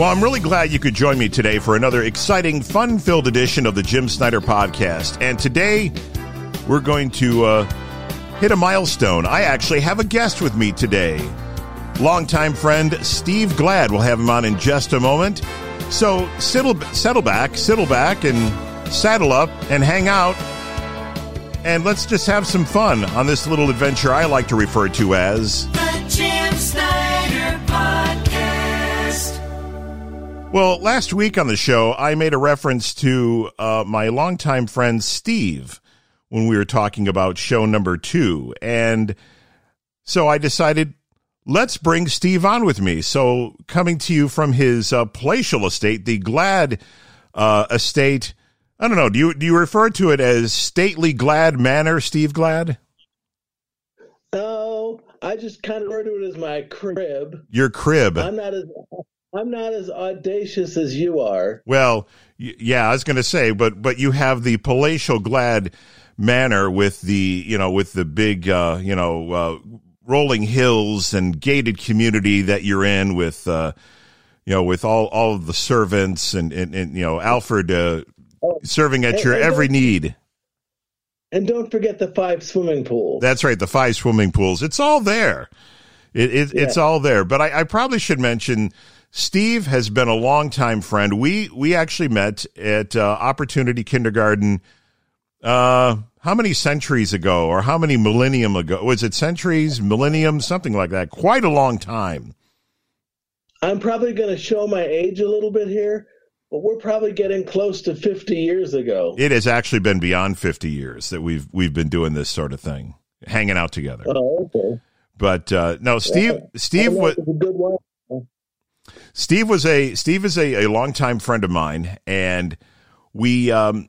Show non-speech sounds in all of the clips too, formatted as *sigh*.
Well, I'm really glad you could join me today for another exciting, fun filled edition of the Jim Snyder podcast. And today, we're going to uh, hit a milestone. I actually have a guest with me today. Longtime friend Steve Glad. We'll have him on in just a moment. So settle, settle back, settle back, and saddle up and hang out. And let's just have some fun on this little adventure I like to refer to as The Jim Snyder Well, last week on the show, I made a reference to uh, my longtime friend Steve when we were talking about show number two. And so I decided, let's bring Steve on with me. So, coming to you from his uh, palatial estate, the Glad uh, estate. I don't know. Do you do you refer to it as stately Glad Manor, Steve Glad? Oh, I just kind of refer to it as my crib. Your crib. I'm not as I'm not as audacious as you are. Well, yeah, I was going to say, but but you have the palatial Glad Manor with the you know with the big uh, you know uh, rolling hills and gated community that you're in with uh, you know with all all of the servants and and, and you know Alfred uh, serving at And- your and every need. And don't forget the five swimming pools. That's right, the five swimming pools. It's all there. It, it, It's all there. But I, I probably should mention Steve has been a longtime friend. We we actually met at uh, Opportunity Kindergarten. Uh, how many centuries ago, or how many millennium ago? Was it centuries, millennium, something like that? Quite a long time. I'm probably going to show my age a little bit here, but we're probably getting close to 50 years ago. It has actually been beyond fifty years that we've we've been doing this sort of thing, hanging out together. Oh, okay. But uh, no, Steve. Steve was. a good one. Steve was a Steve is a, a longtime friend of mine, and we um,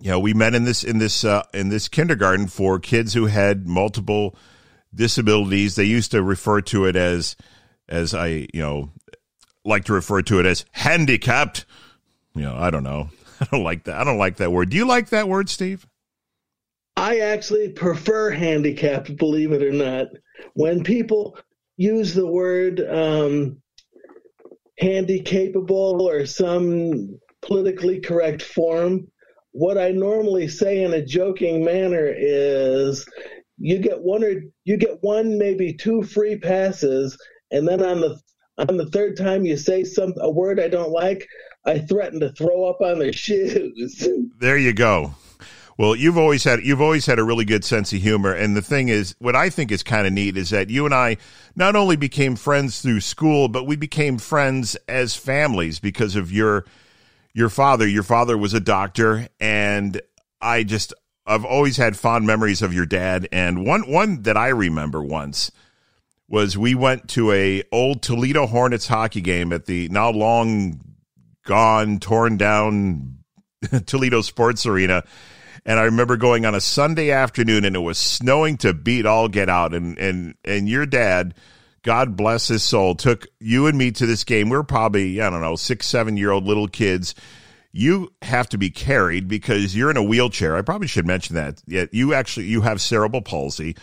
you know we met in this in this uh, in this kindergarten for kids who had multiple disabilities. They used to refer to it as as I you know like to refer to it as handicapped. You know, I don't know. *laughs* I don't like that. I don't like that word. Do you like that word, Steve? I actually prefer handicapped, believe it or not. When people use the word um, handicapable or some politically correct form, what I normally say in a joking manner is you get one or you get one, maybe two free passes, and then on the on the third time you say some a word I don't like, I threaten to throw up on their *laughs* shoes. There you go. Well, you've always had you've always had a really good sense of humor, and the thing is, what I think is kind of neat is that you and I not only became friends through school, but we became friends as families because of your your father. Your father was a doctor, and I just I've always had fond memories of your dad. And one one that I remember once was we went to a old Toledo Hornets hockey game at the now long gone, torn down *laughs* Toledo Sports Arena. And I remember going on a Sunday afternoon and it was snowing to beat all get out. And, and, and your dad, God bless his soul, took you and me to this game. We are probably, I don't know, six, seven year old little kids. You have to be carried because you're in a wheelchair. I probably should mention that. Yet you actually, you have cerebral palsy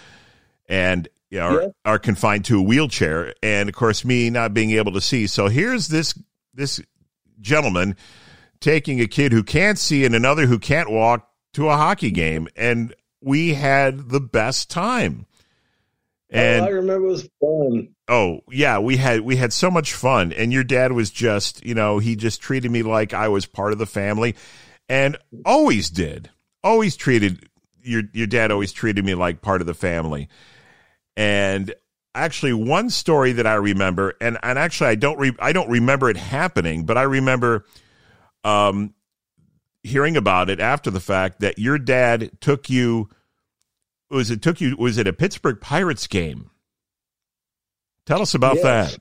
and are, Yeah. are confined to a wheelchair. And of course, me not being able to see. So here's this, this gentleman taking a kid who can't see and another who can't walk to a hockey game and we had the best time. And oh, I remember it was fun. oh yeah we had we had so much fun. And your dad was just you know he just treated me like i was part of the family and always did. Always treated your your dad always treated me like part of the family. And actually one story that i remember and and actually i don't re, i don't remember it happening but i remember um hearing about it after the fact that your dad took you was it took you was it a Pittsburgh Pirates game? Tell us about Yes.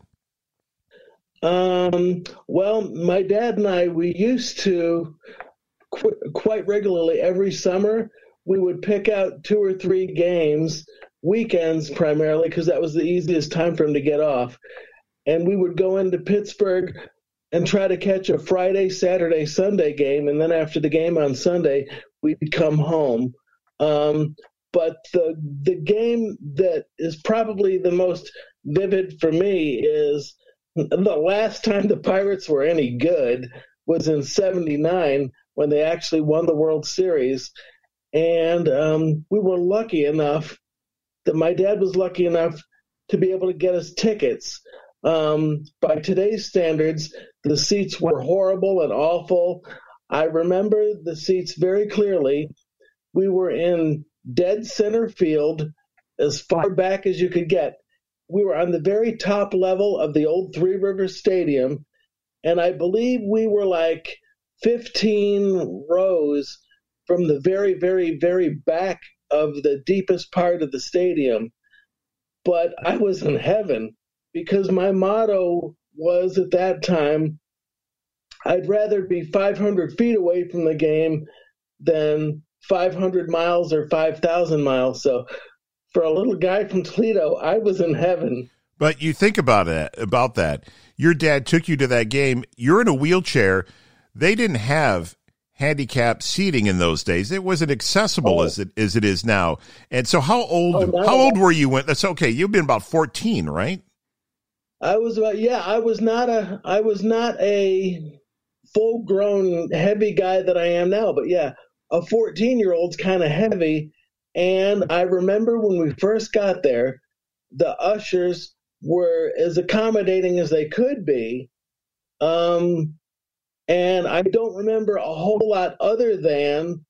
that. Um, well, my dad and I, we used to qu- quite regularly every summer, we would pick out two or three games, weekends primarily, because that was the easiest time for him to get off. And we would go into Pittsburgh and try to catch a Friday, Saturday, Sunday game. And then after the game on Sunday, we'd come home. Um, but the the game that is probably the most vivid for me is the last time the Pirates were any good was in 79 when they actually won the World Series. And um, we were lucky enough that my dad was lucky enough to be able to get us tickets. Um, by today's standards, the seats were horrible and awful. I remember the seats very clearly. We were in dead center field, as far back as you could get. We were on the very top level of the old Three Rivers Stadium, and I believe we were like 15 rows from the very, very, very back of the deepest part of the stadium. But I was in heaven because my motto was at that time I'd rather be 500 feet away from the game than 500 miles or 5,000 miles. So for a little guy from Toledo, I was in heaven. But you think about it about that. Your dad took you to that game. You're in a wheelchair. They didn't have handicap seating in those days. It wasn't accessible Oh. as it as it is now. And so how old Oh, how old were you when that's okay. You've been about 14, right? I was about yeah, I was not a I was not a full grown heavy guy that I am now, but yeah, a 14 year old's kind of heavy. And I remember when we first got there, the ushers were as accommodating as they could be. Um, and I don't remember a whole lot other than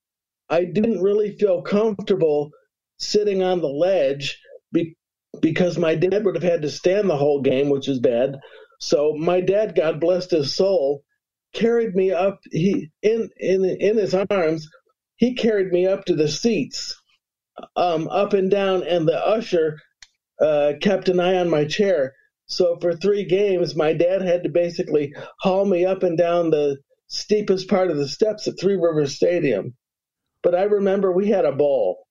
I didn't really feel comfortable sitting on the ledge be- because my dad would have had to stand the whole game, which is bad. So my dad, God bless his soul, carried me up. He in in in his arms. He carried me up to the seats, um, up and down, and the usher uh, kept an eye on my chair. So for three games, my dad had to basically haul me up and down the steepest part of the steps at Three Rivers Stadium. But I remember we had a ball.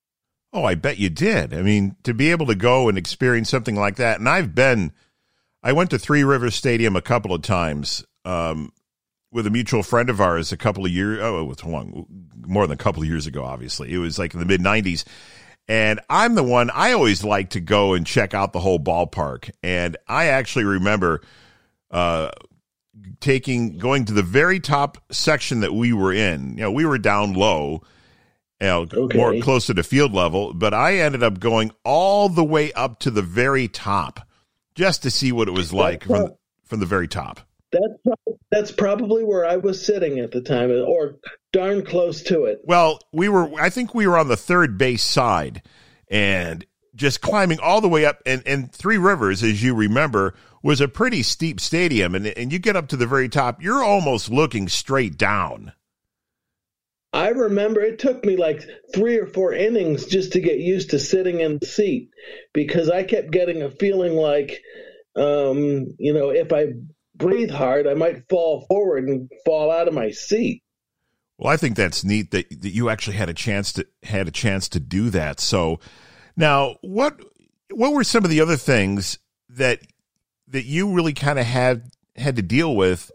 Oh, I bet you did. I mean, to be able to go and experience something like that, and I've been, I went to Three Rivers Stadium a couple of times um, with a mutual friend of ours a couple of years. Oh, it was long, more than a couple of years ago. Obviously, it was like in the mid '90s, and I'm the one. I always like to go and check out the whole ballpark, and I actually remember uh, taking going to the very top section that we were in. You know, we were down low you know, Okay. more closer to field level, but I ended up going all the way up to the very top just to see what it was like from from the very top. That's that's probably where I was sitting at the time, or darn close to it. Well, we were I think we were on the third base side and just climbing all the way up and, and Three Rivers, as you remember, was a pretty steep stadium and and you get up to the very top, you're almost looking straight down. I remember it took me like three or four innings just to get used to sitting in the seat because I kept getting a feeling like, um, you know, if I breathe hard, I might fall forward and fall out of my seat. Well, I think that's neat that, that you actually had a chance to had a chance to do that. So now what what were some of the other things that that you really kind of had had to deal with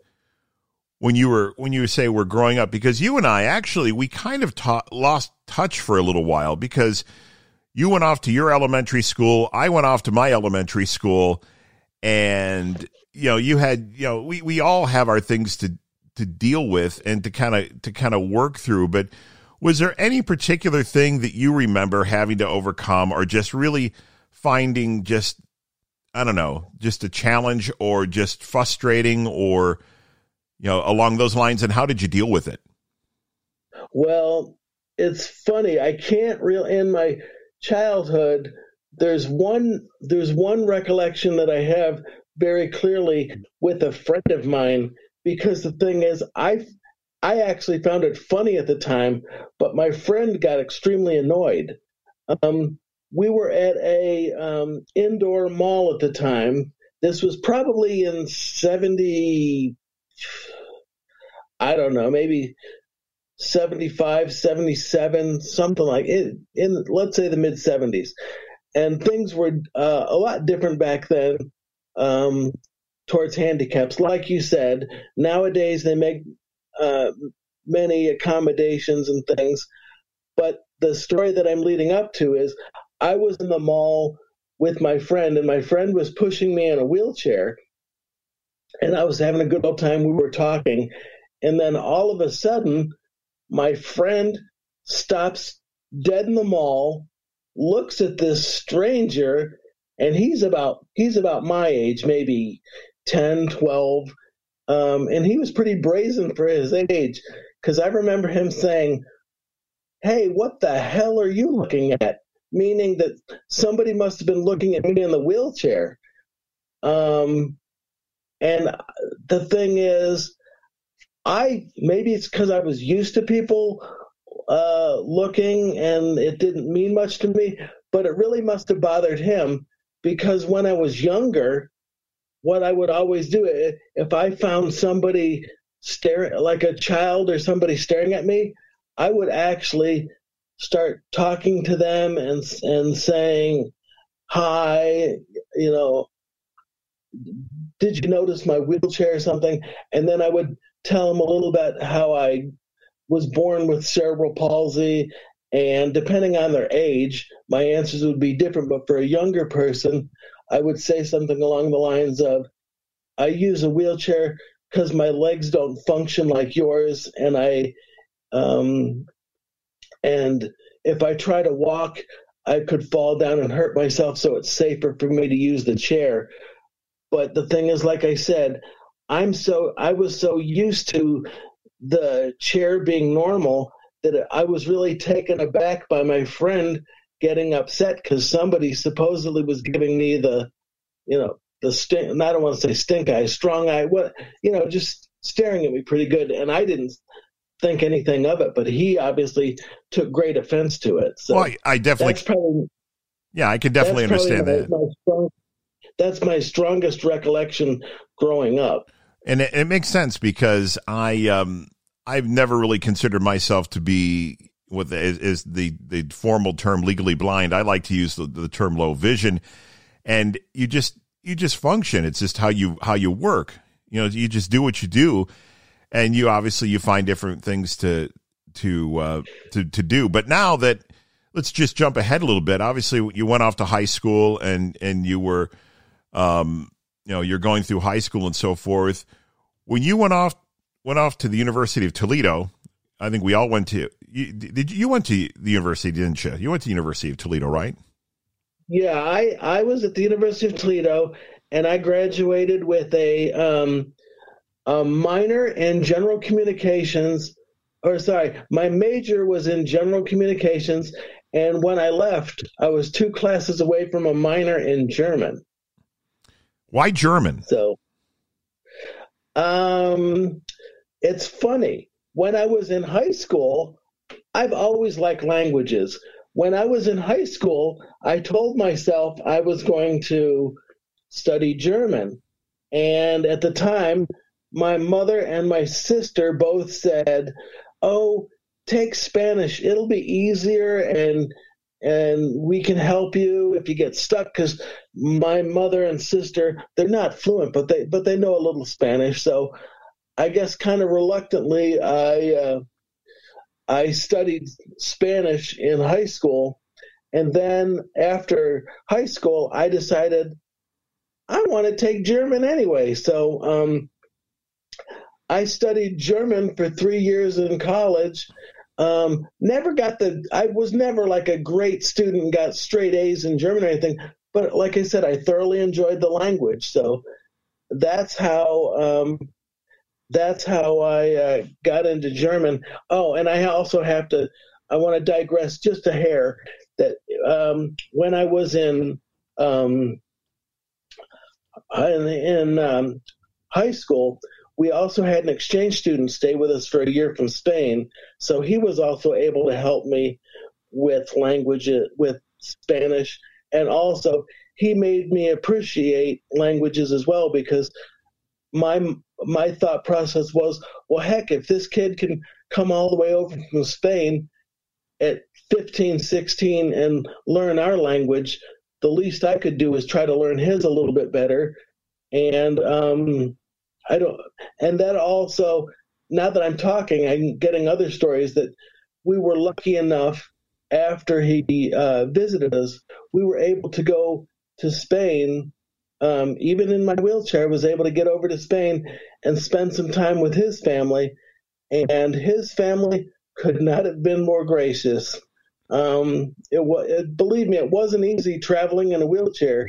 when you were when you say were growing up because you and I actually we kind of ta- lost touch for a little while because you went off to your elementary school, I went off to my elementary school and you know you had you know we we all have our things to to deal with and to kind of to kind of work through but was there any particular thing that you remember having to overcome or just really finding just I don't know, just a challenge or just frustrating or you know along those lines and how did you deal with it? Well, it's funny. I can't real in my childhood. There's one. There's one recollection that I have very clearly with a friend of mine because the thing is, I I actually found it funny at the time, but my friend got extremely annoyed. Um, we were at a um, indoor mall at the time. This was probably in seventy. I don't know, maybe 75, 77, something like it, in, let's say the mid 70s. And things were uh, a lot different back then um, towards handicaps. Like you said, nowadays they make uh, many accommodations and things. But the story that I'm leading up to is I was in the mall with my friend, and my friend was pushing me in a wheelchair. And I was having a good old time. We were talking, and then all of a sudden, my friend stops dead in the mall, looks at this stranger, and he's about he's about my age, maybe 10, 12. Um, and he was pretty brazen for his age because I remember him saying, Hey, what the hell are you looking at? Meaning that somebody must have been looking at me in the wheelchair. Um, and the thing is, I maybe it's because I was used to people uh, looking and it didn't mean much to me, but it really must have bothered him because when I was younger, what I would always do if I found somebody staring like a child or somebody staring at me, I would actually start talking to them and and saying hi, you know, did you notice my wheelchair or something? And then I would tell them a little bit how I was born with cerebral palsy. And depending on their age, my answers would be different. But for a younger person, I would say something along the lines of, I use a wheelchair because my legs don't function like yours. And I, um, and if I try to walk, I could fall down and hurt myself. So it's safer for me to use the chair. But the thing is, like I said, I'm so I was so used to the chair being normal that I was really taken aback by my friend getting upset because somebody supposedly was giving me the, you know, the stink. I don't want to say stink eye, strong eye. What you know, just staring at me pretty good, and I didn't think anything of it, but he obviously took great offense to it. So well, I, I definitely, probably, yeah, I can definitely understand my, that. My strong, that's my strongest recollection growing up. And it, it, makes sense because I um I've never really considered myself to be what is, is the the formal term legally blind. I like to use the, the term low vision, and you just you just function. It's just how you how you work. You know, you just do what you do, and you obviously you find different things to to uh, to to do. But now that let's just jump ahead a little bit. Obviously, you went off to high school and and you were um, you know, you're going through high school and so forth. When you went off went off to the University of Toledo, I think we all went to. You, did you went to the university, didn't you? You went to the University of Toledo, right? Yeah, I I was at the University of Toledo, and I graduated with a um, a minor in general communications. Or sorry, my major was in general communications, and when I left, I was two classes away from a minor in German. Why German? So, um, it's funny. When I was in high school, I've always liked languages. When I was in high school, I told myself I was going to study German. And at the time, my mother and my sister both said, Oh, take Spanish. It'll be easier and and we can help you if you get stuck because my mother and sister they're not fluent but they but they know a little spanish. So i guess kind of reluctantly i uh, i studied spanish in high school. And then after high school i decided i want to take german anyway. So um, i studied german for three years in college. Um, never got the, I was never like a great student got straight A's in German or anything. But like I said, I thoroughly enjoyed the language. So that's how, um, that's how I uh, got into German. Oh, and I also have to, I want to digress just a hair that um, when I was in, um, in, in um, high school, we also had an exchange student stay with us for a year from Spain. So he was also able to help me with language, with Spanish. And also, he made me appreciate languages as well because my my thought process was, well, heck, if this kid can come all the way over from Spain at 15, 16 and learn our language, the least I could do is try to learn his a little bit better. And um, I don't, and that also, now that I'm talking, I'm getting other stories that we were lucky enough after he uh, visited us, we were able to go to Spain um, even in my wheelchair, was able to get over to Spain and spend some time with his family. And his family could not have been more gracious. Um, it was, believe me, it wasn't easy traveling in a wheelchair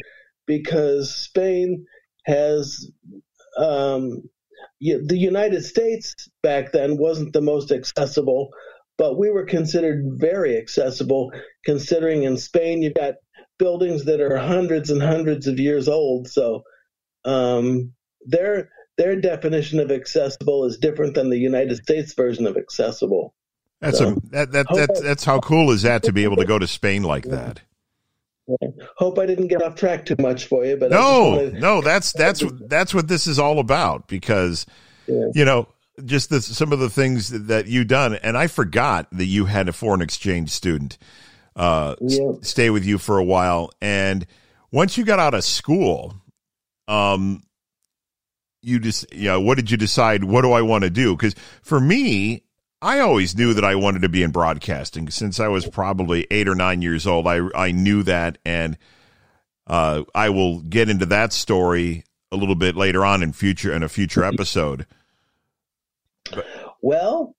because Spain has um, the United States back then wasn't the most accessible, but we were considered very accessible considering in Spain you've got buildings that are hundreds and hundreds of years old. So um, their their definition of accessible is different than the United States version of accessible. That's so, a that, that, that that's how cool is that to be able to go to Spain like that. Hope I didn't get off track too much for you, but no, no, that's that's that's what this is all about because yeah. you know just the, some of the things that you done, and I forgot that you had a foreign exchange student uh, yeah. stay with you for a while, and once you got out of school, um, you just you know what did you decide? What do I want to do? Because for me, I always knew that I wanted to be in broadcasting since I was probably eight or nine years old. I I knew that, and uh, I will get into that story a little bit later on in future in a future *laughs* episode. Well,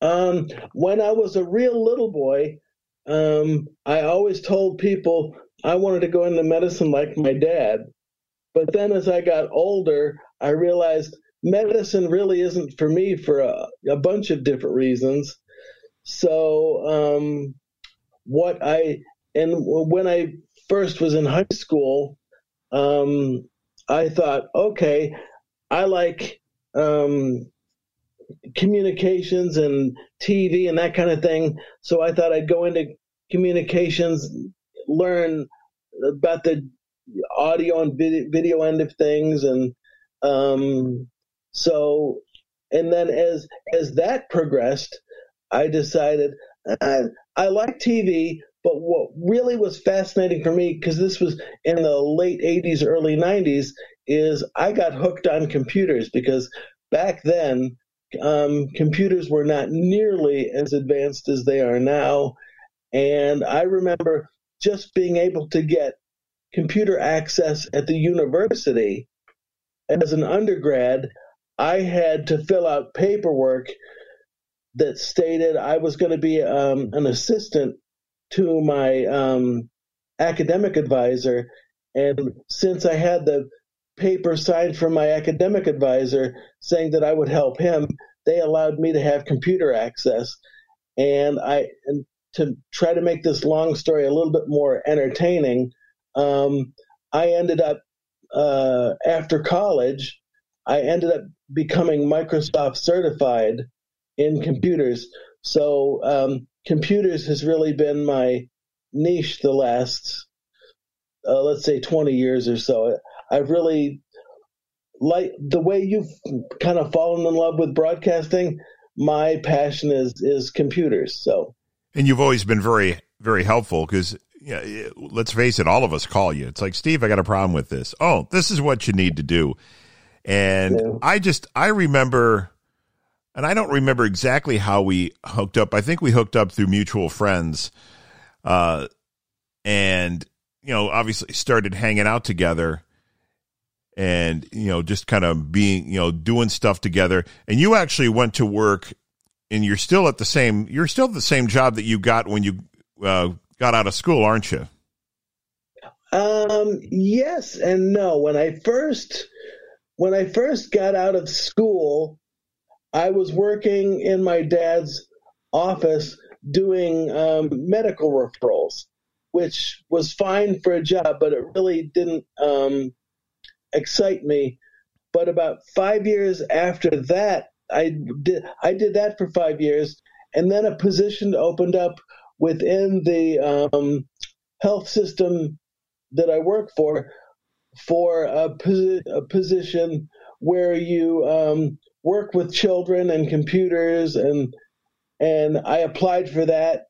um, when I was a real little boy, um, I always told people I wanted to go into medicine like my dad. But then as I got older, I realized medicine really isn't for me for a, a bunch of different reasons. So, um, what I, and when I first was in high school, um, I thought, okay, I like um, communications and TV and that kind of thing. So I thought I'd go into communications, learn about the audio and video end of things, and um, so, and then as as that progressed, I decided I, I like TV, but what really was fascinating for me, because this was in the late 80s, early 90s, is I got hooked on computers because back then um, computers were not nearly as advanced as they are now. And I remember just being able to get computer access at the university as an undergrad I had to fill out paperwork that stated I was going to be um, an assistant to my um, academic advisor. And since I had the paper signed from my academic advisor saying that I would help him, they allowed me to have computer access. And I, and to try to make this long story a little bit more entertaining, um, I ended up uh, after college I ended up becoming Microsoft certified in computers. So um, computers has really been my niche the last, uh, let's say, 20 years or so. I've really like the way you've kind of fallen in love with broadcasting. My passion is is computers. So, and you've always been very very helpful because yeah, let's face it, all of us call you. It's like Steve, I got a problem with this. Oh, this is what you need to do and yeah. I just, I remember, and I don't remember exactly how we hooked up. I think we hooked up through mutual friends. Uh, and, you know, obviously started hanging out together and, you know, just kind of being, you know, doing stuff together. And you actually went to work and you're still at the same, you're still at the same job that you got when you uh, got out of school, aren't you? Um, yes and no. When I first when I first got out of school, I was working in my dad's office doing um, medical referrals, which was fine for a job, but it really didn't um, excite me. But about five years after that, I did I did that for five years, and then a position opened up within the um, health system that I work for for a, posi- a position where you um, work with children and computers and and I applied for that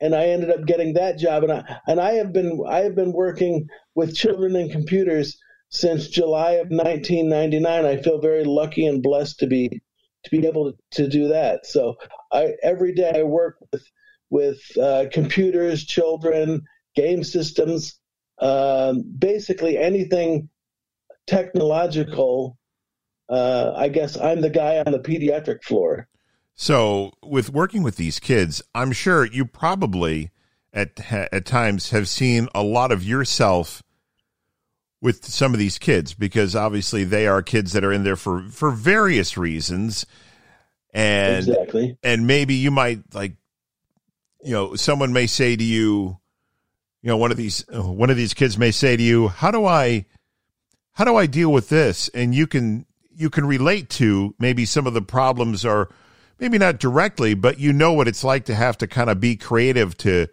and I ended up getting that job and I and I have been I have been working with children and computers since July of 1999. I feel very lucky and blessed to be to be able to, to do that. So I every day I work with with uh, computers, children, game systems, um, basically anything technological. Uh, I guess I'm the guy on the pediatric floor. So, with working with these kids, I'm sure you probably at at times have seen a lot of yourself with some of these kids because obviously they are kids that are in there for for various reasons. And Exactly. and maybe you might like you know someone may say to you you know one of these one of these kids may say to you how do i how do i deal with this? And you can you can relate to maybe some of the problems are maybe not directly but you know what it's like to have to kind of be creative to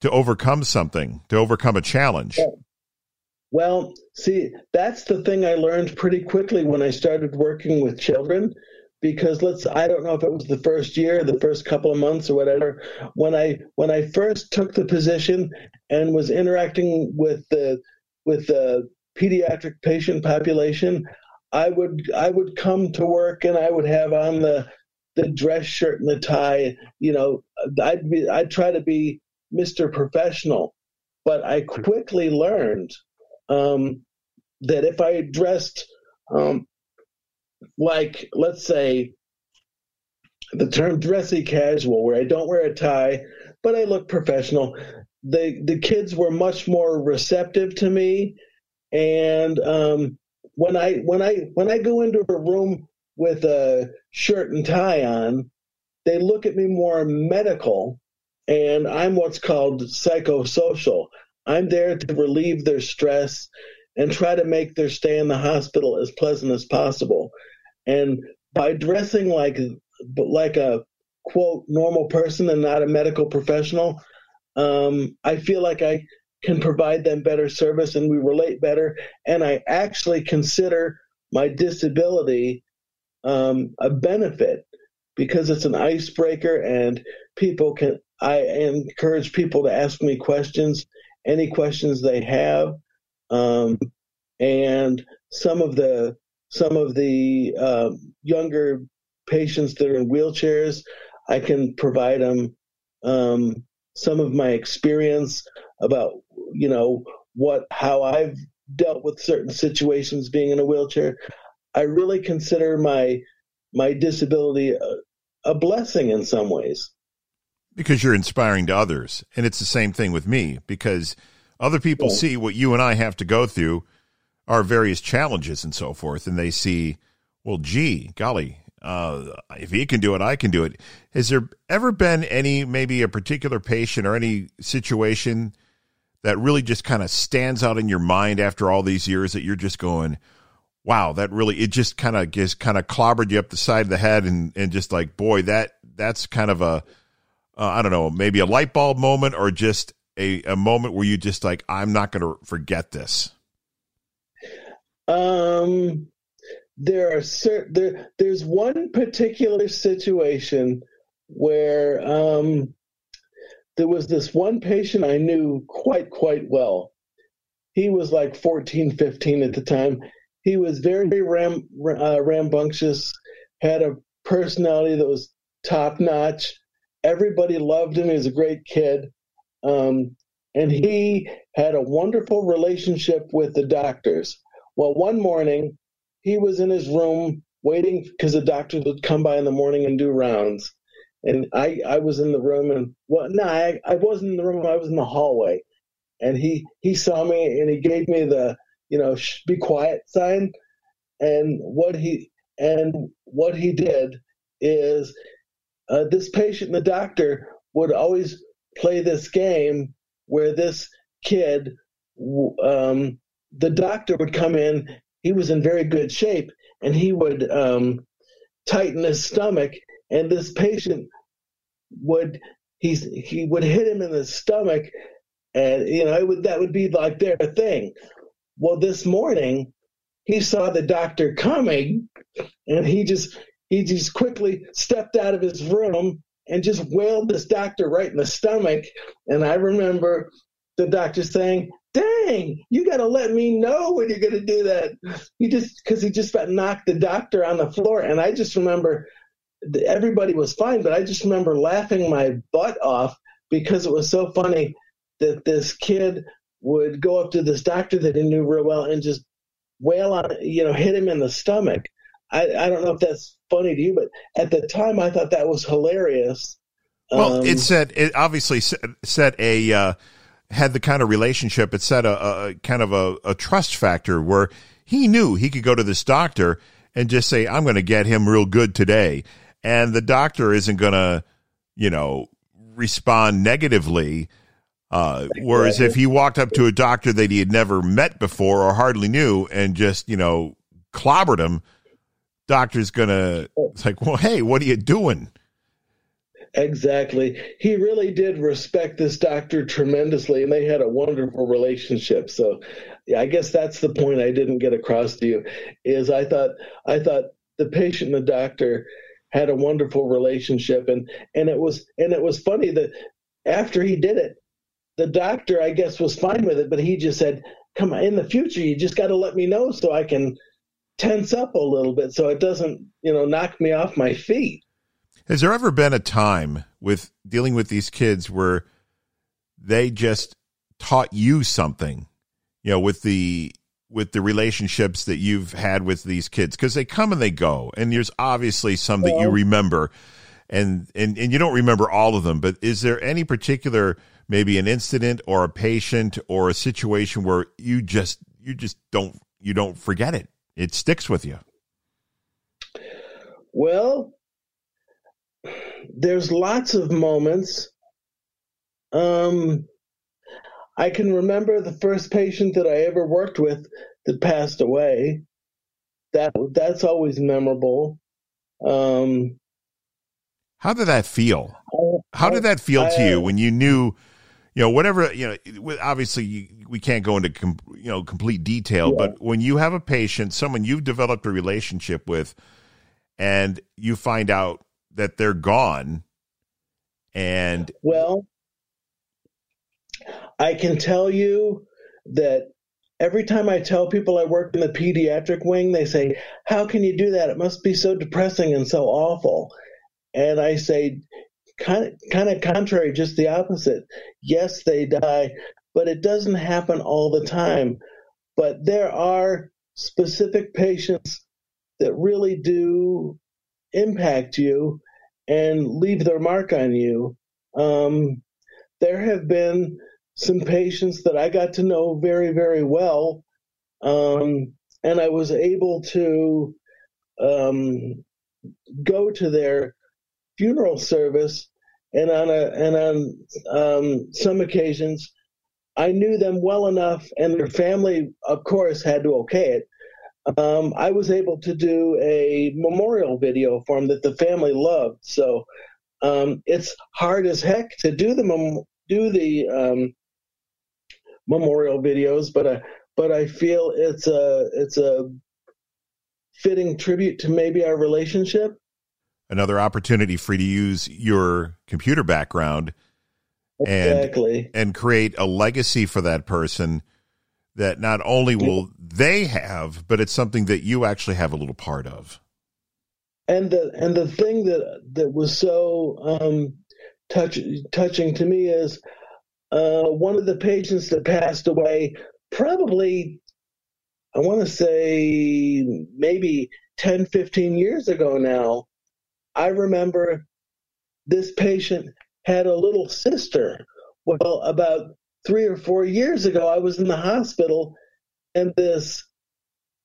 to overcome something to overcome a challenge Well, see, that's the thing I learned pretty quickly when I started working with children. Because let's I don't know if it was the first year, the first couple of months or whatever, when I when I first took the position and was interacting with the with the pediatric patient population, I would I would come to work and I would have on the the dress shirt and the tie. You know, I'd be I'd try to be Mr. Professional, but I quickly learned um, that if I dressed um, like, let's say, the term dressy casual, where I don't wear a tie, but I look professional, the the kids were much more receptive to me, and um, when I when I when I go into a room with a shirt and tie on, they look at me more medical, and I'm what's called psychosocial. I'm there to relieve their stress and try to make their stay in the hospital as pleasant as possible. And by dressing like like a quote normal person and not a medical professional, um, I feel like I can provide them better service and we relate better. And I actually consider my disability um, a benefit because it's an icebreaker and people can. I encourage people to ask me questions any questions they have. Um, and some of the some of the uh, younger patients that are in wheelchairs, I can provide them um, some of my experience about you know what how I've dealt with certain situations being in a wheelchair. I really consider my my disability a, a blessing in some ways because you're inspiring to others. And it's the same thing with me because other people Yeah. see what you and I have to go through, our various challenges and so forth, and they see, well, gee, golly, uh, if he can do it, I can do it. Has there ever been any, maybe a particular patient or any situation that really just kind of stands out in your mind after all these years that you're just going, wow, that really, it just kind of just kind of clobbered you up the side of the head and, and just like, boy, that, that's kind of a, uh, I don't know, maybe a light bulb moment or just a, a moment where you just like, I'm not going to forget this. Um, there are certain there. There's one particular situation where um, there was this one patient I knew quite quite well. He was like 14, 15 at the time. He was very very ram, uh, rambunctious, had a personality that was top notch. Everybody loved him. He was a great kid. Um, and he had a wonderful relationship with the doctors. Well, one morning, he was in his room waiting because the doctors would come by in the morning and do rounds. And I, I was in the room, and well, no, I, I wasn't in the room. I was in the hallway, and he he saw me and he gave me the you know be quiet sign. And what he and what he did is uh, this patient the doctor would always play this game where this kid, um, the doctor would come in. He was in very good shape, and he would um, tighten his stomach, and this patient would he's he would hit him in the stomach, and you know would that would be like their thing. Well, this morning he saw the doctor coming, and he just he just quickly stepped out of his room and just wailed this doctor right in the stomach. And I remember the doctor saying, "Dang, you got to let me know when you're going to do that." He just because he just about knocked the doctor on the floor, and I just remember everybody was fine, but I just remember laughing my butt off because it was so funny that this kid would go up to this doctor that he knew real well and just wail on, you know, hit him in the stomach. I, I don't know if that's funny to you, but at the time I thought that was hilarious. Well, Um, it said it obviously set, set a uh, had the kind of relationship. It set a, a kind of a, a trust factor where he knew he could go to this doctor and just say, "I'm going to get him real good today," and the doctor isn't going to, you know, respond negatively. Uh, whereas if he walked up to a doctor that he had never met before or hardly knew and just you know clobbered him, doctor's gonna it's like, well, hey, what are you doing? Exactly. He really did respect this doctor tremendously, and they had a wonderful relationship. So, yeah, I guess that's the point I didn't get across to you. Is I thought I thought the patient and the doctor had a wonderful relationship, and and it was and it was funny that after he did it, the doctor I guess was fine with it, but he just said, "Come on, in the future, you just got to let me know so I can." Tense up a little bit so it doesn't you know knock me off my feet. Has there ever been a time with dealing with these kids where they just taught you something, you know, with the with the relationships that you've had with these kids? Because they come and they go and there's obviously some that you remember and, and and you don't remember all of them but is there any particular maybe an incident or a patient or a situation where you just you just don't you don't forget it it sticks with you Well, there's lots of moments. Um, I can remember the first patient that I ever worked with that passed away. That that's always memorable. Um, how did that feel How did that feel to you when you knew, you know, whatever, you know, obviously you, we can't go into, com, you know, complete detail, Yeah. but when you have a patient, someone you've developed a relationship with, and you find out that they're gone, and Well, I can tell you that every time I tell people I work in the pediatric wing, they say, How can you do that? It must be so depressing and so awful. And I say, kind of, kind of contrary, just the opposite. Yes, they die, but it doesn't happen all the time. But there are specific patients that really do impact you and leave their mark on you. Um, there have been some patients that I got to know very, very well, um, and I was able to um, go to their funeral service, and on a and on um, some occasions, I knew them well enough, and their family, of course, had to okay it. Um, I was able to do a memorial video for them that the family loved. So um, it's hard as heck to do the mem- do the um, memorial videos, but I but I feel it's a it's a fitting tribute to maybe our relationship. Another opportunity for you to use your computer background and and create a legacy for that person that not only will they have, but it's something that you actually have a little part of. and the and the thing that that was so um, touch, touching to me is uh, one of the patients that passed away probably I want to say maybe 10 15 years ago now I remember this patient had a little sister. Well about 3 or 4 years ago I was in the hospital and this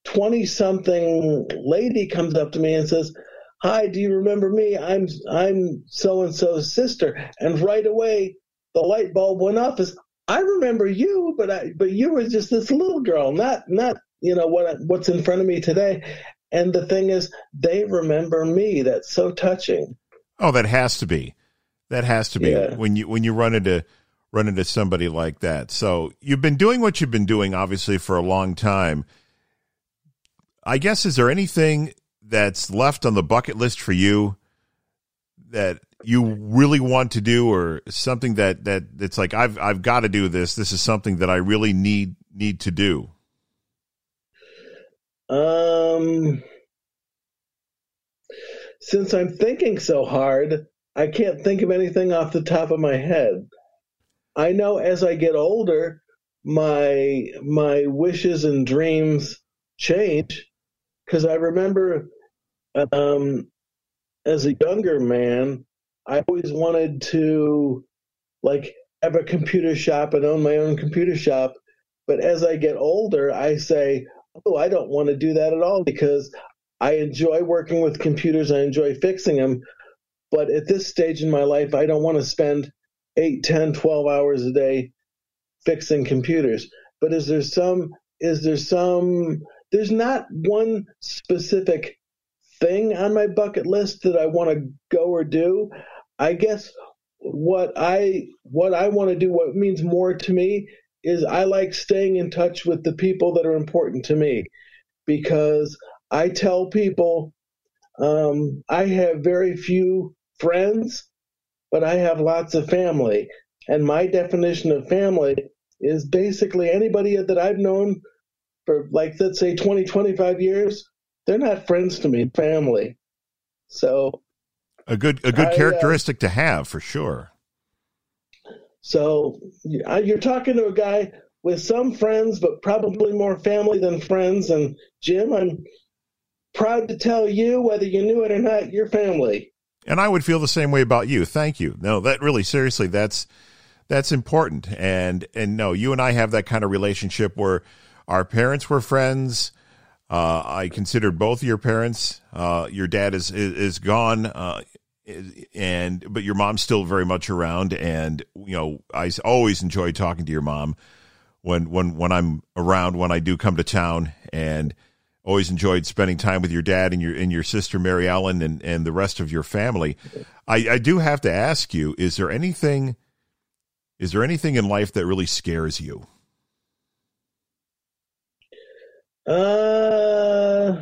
20 something lady comes up to me and says hi do you remember me? I'm i'm so and so's sister. And right away the light bulb went off. As i remember you but i but you were just this little girl not not you know what what's in front of me today and the thing is they remember me that's so touching Oh, that has to be. That has to be Yeah. when you when you run into run into somebody like that. So you've been doing what you've been doing, obviously, for a long time. I guess is there anything that's left on the bucket list for you that you really want to do, or something that that it's like I've I've got to do this. This is something that I really need need to do. Um since i'm thinking so hard i can't think of anything off the top of my head I know as I get older, my my wishes and dreams change because I remember um, as a younger man, I always wanted to like have a computer shop and own my own computer shop. But as I get older, I say, oh, I don't want to do that at all because I enjoy working with computers. I enjoy fixing them. But at this stage in my life, I don't want to spend 8, 10, 12 hours a day fixing computers. But is there some, is there some, there's not one specific thing on my bucket list that I want to go or do. I guess what I what I want to do, what means more to me, is I like staying in touch with the people that are important to me, because I tell people um, I have very few friends, but I have lots of family, and my definition of family is basically anybody that I've known for like let's say 20 25 years they're not friends to me family so A good a good I, uh, characteristic to have for sure. So you're talking to a guy with some friends, but probably more family than friends. And Jim, I'm proud to tell you, whether you knew it or not, you're family. And I would feel the same way about you. Thank you. No, that really seriously that's that's important. And and no, you and I have that kind of relationship where our parents were friends. Uh, I considered both your parents. Uh, your dad is is, is gone, uh, and but your mom's still very much around. And you know, i always enjoy talking to your mom when when when I'm around when I do come to town, and always enjoyed spending time with your dad and your and your sister Mary Ellen and and the rest of your family. I, I do have to ask you: Is there anything? Is there anything in life that really scares you? Uh,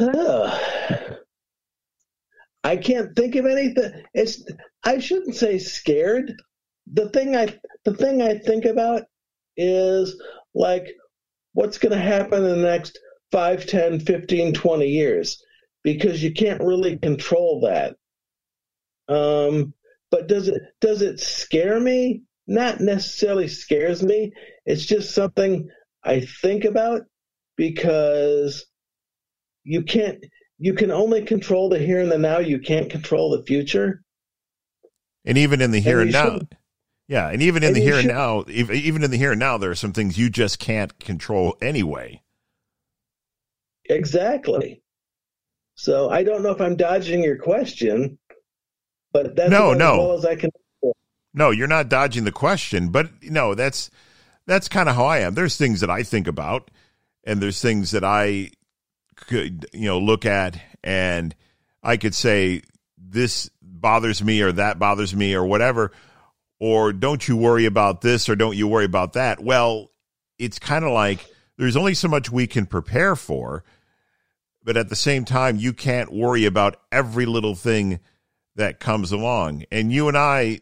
uh, *sighs* I can't think of anything. It's I shouldn't say scared. The thing I the thing I think about is like what's going to happen in the next 5, 10, 15, 20 years because you can't really control that. Um, but does it does it scare me? Not necessarily scares me. It's just something I think about because you can't you can only control the here and the now. You can't control the future. And even in the here And and, now, shouldn't. yeah, and even in And the here and now, even in the here and now, there are some things you just can't control anyway. Exactly. So I don't know if I'm dodging your question, but that's No, no. as well as I can. No, you're not dodging the question, but no, that's that's kind of how I am. There's things that I think about, and there's things that I could you know look at, and I could say this bothers me or that bothers me or whatever, or don't you worry about this or don't you worry about that. Well, it's kind of like there's only so much we can prepare for, but at the same time, you can't worry about every little thing that comes along. And you and I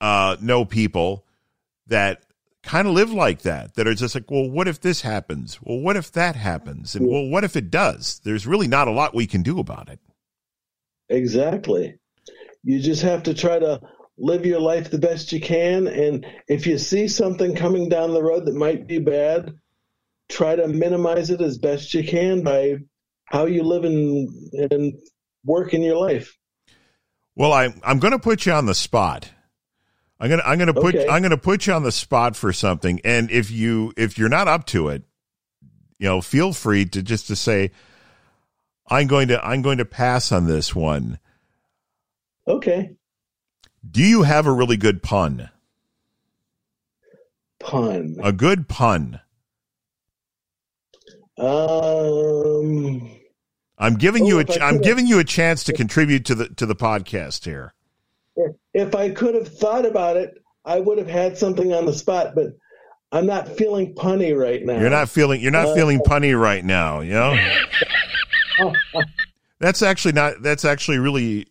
uh, know people that kind of live like that, that are just like, well, what if this happens? Well, what if that happens? And well, what if it does? There's really not a lot we can do about it. Exactly. You just have to try to live your life the best you can. And if you see something coming down the road that might be bad, try to minimize it as best you can by how you live and, and work in your life. Well, I, I'm going to put you on the spot. I'm gonna I'm gonna put Okay. I'm gonna put you on the spot for something, and if you if you're not up to it, you know, feel free to just to say, I'm going to I'm going to pass on this one. Okay. Do you have a really good pun? Pun. A good pun. Um, I'm giving you Oh, a I ch- I'm giving you a chance to contribute to the to the podcast here. If I could have thought about it, I would have had something on the spot, but I'm not feeling punny right now. You're not feeling you're not Uh, feeling punny right now, you know? *laughs* that's actually not that's actually really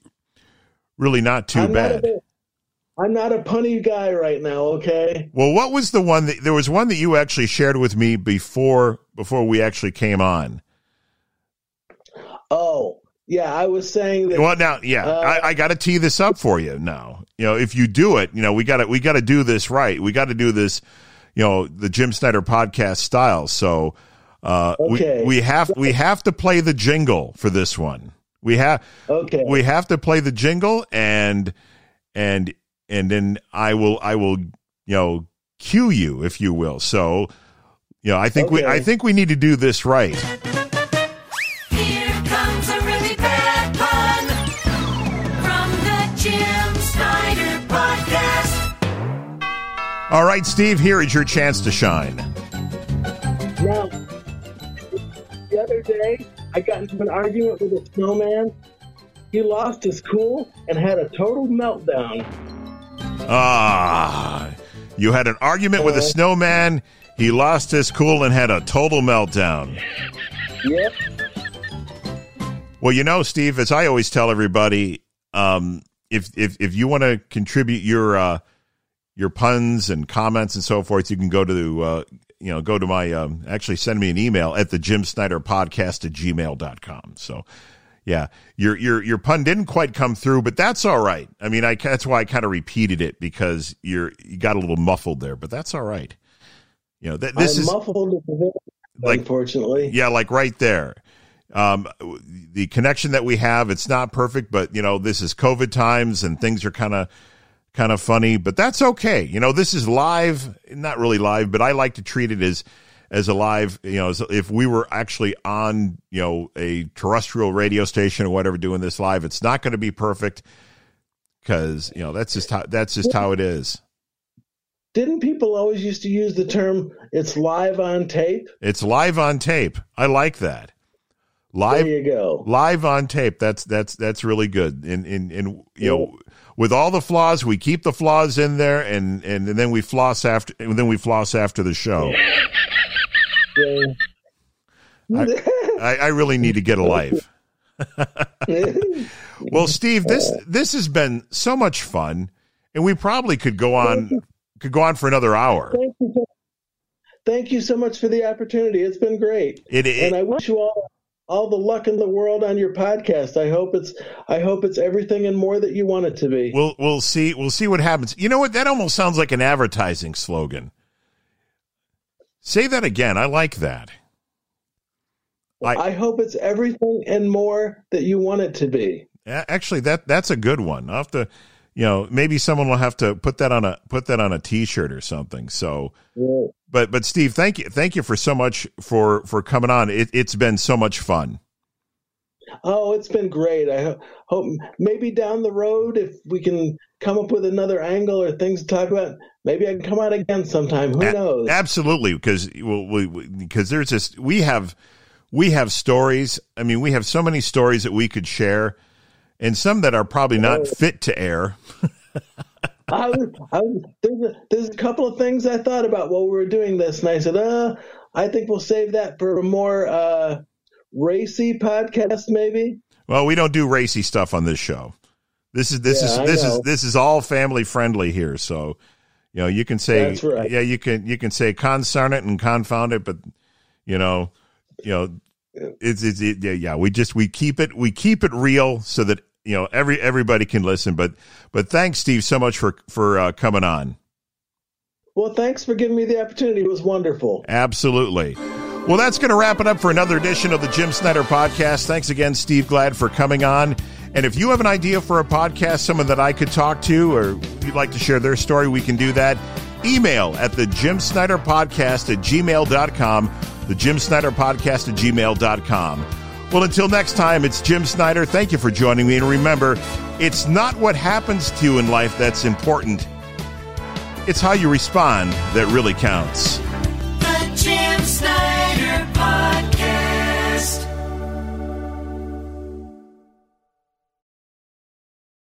really not too I'm bad. Not a, I'm not a punny guy right now, okay? well, what was the one that there was one that you actually shared with me before before we actually came on? Yeah, I was saying that. Well, now, yeah, Uh, I, I got to tee this up for you now. you know, if you do it, you know, we got to we got to do this right. We got to do this, you know, the Jim Snyder podcast style. So uh, Okay. we we have we have to play the jingle for this one. We have Okay. we have to play the jingle and and and then I will I will you know cue you if you will. So you know I think we I think we need to do this right. All right, Steve, here is your chance to shine. Now, the other day, I got into an argument with a snowman. He lost his cool and had a total meltdown. Ah, you had an argument with a snowman. He lost his cool and had a total meltdown. Yep. Well, you know, Steve, as I always tell everybody, um, if if if you want to contribute your uh, your puns and comments and so forth, you can go to uh, you know go to my um, actually send me an email at the Jim Snyder podcast at gmail.com. So yeah, your your your pun didn't quite come through, but that's all right. I mean, I that's why I kind of repeated it because you're you got a little muffled there, but that's all right. You know, th- this I'm is muffled at the very- Like- unfortunately. yeah, like right there. Um, the connection that we have, it's not perfect, but you know, this is COVID times and things are kind of, kind of funny, but that's okay. You know, this is live, not really live, but I like to treat it as, as a live, you know, as if we were actually on, you know, a terrestrial radio station or whatever doing this live, it's not going to be perfect because, you know, that's just how, that's just how it is. Didn't people always used to use the term "it's live on tape"? It's live on tape. I like that. Live, There you go. live on tape. That's that's that's really good. And and and you know, with all the flaws, we keep the flaws in there, and and, and then we floss after, and then we floss after the show. I, I really need to get a life. *laughs* Well, Steve, this this has been so much fun, and we probably could go on could go on for another hour. Thank you. so- Thank you so much for the opportunity. It's been great. It, it and I wish you all all the luck in the world on your podcast. I hope it's I hope it's everything and more that you want it to be. we'll we'll see we'll see what happens. You know what? That almost sounds like an advertising slogan. Say that again. I like that. I- I hope it's everything and more that you want it to be. Actually, that that's a good one. I'll have to, you know, maybe someone will have to put that on a put that on a T-shirt or something. So, Yeah. but but Steve, thank you, thank you for so much for for coming on. It, it's been so much fun. Oh, it's been great. I hope maybe down the road, if we can come up with another angle or things to talk about, maybe I can come out again sometime. Who knows? Absolutely, because well, we, we- because there's this we have we have stories. I mean, we have so many stories that we could share, and some that are probably not fit to air. *laughs* I was, I was, there's, a, there's a couple of things I thought about while we were doing this, and I said, uh, I think we'll save that for a more uh, racy podcast, maybe. Well, we don't do racy stuff on this show. This is this Yeah, is this is this is all family friendly here. So, you know, you can say right. yeah, you can you can say concern it and confound it, but you know, you know, it's it's it, yeah, yeah. We just we keep it we keep it real so that you know every everybody can listen. But but thanks, Steve, so much for for uh, coming on. Well, thanks for giving me the opportunity. It was wonderful. Absolutely. Well, that's going to wrap it up for another edition of the Jim Snyder Podcast. Thanks again, Steve Glad, for coming on. And if you have an idea for a podcast, someone that I could talk to, or you'd like to share their story, we can do that. Email at the Jim Snyder Podcast at gmail.com. The Jim Snyder Podcast at gmail.com. Well, until next time, it's Jim Snyder. Thank you for joining me. And remember, it's not what happens to you in life that's important, it's how you respond that really counts. The Jim Snyder Podcast.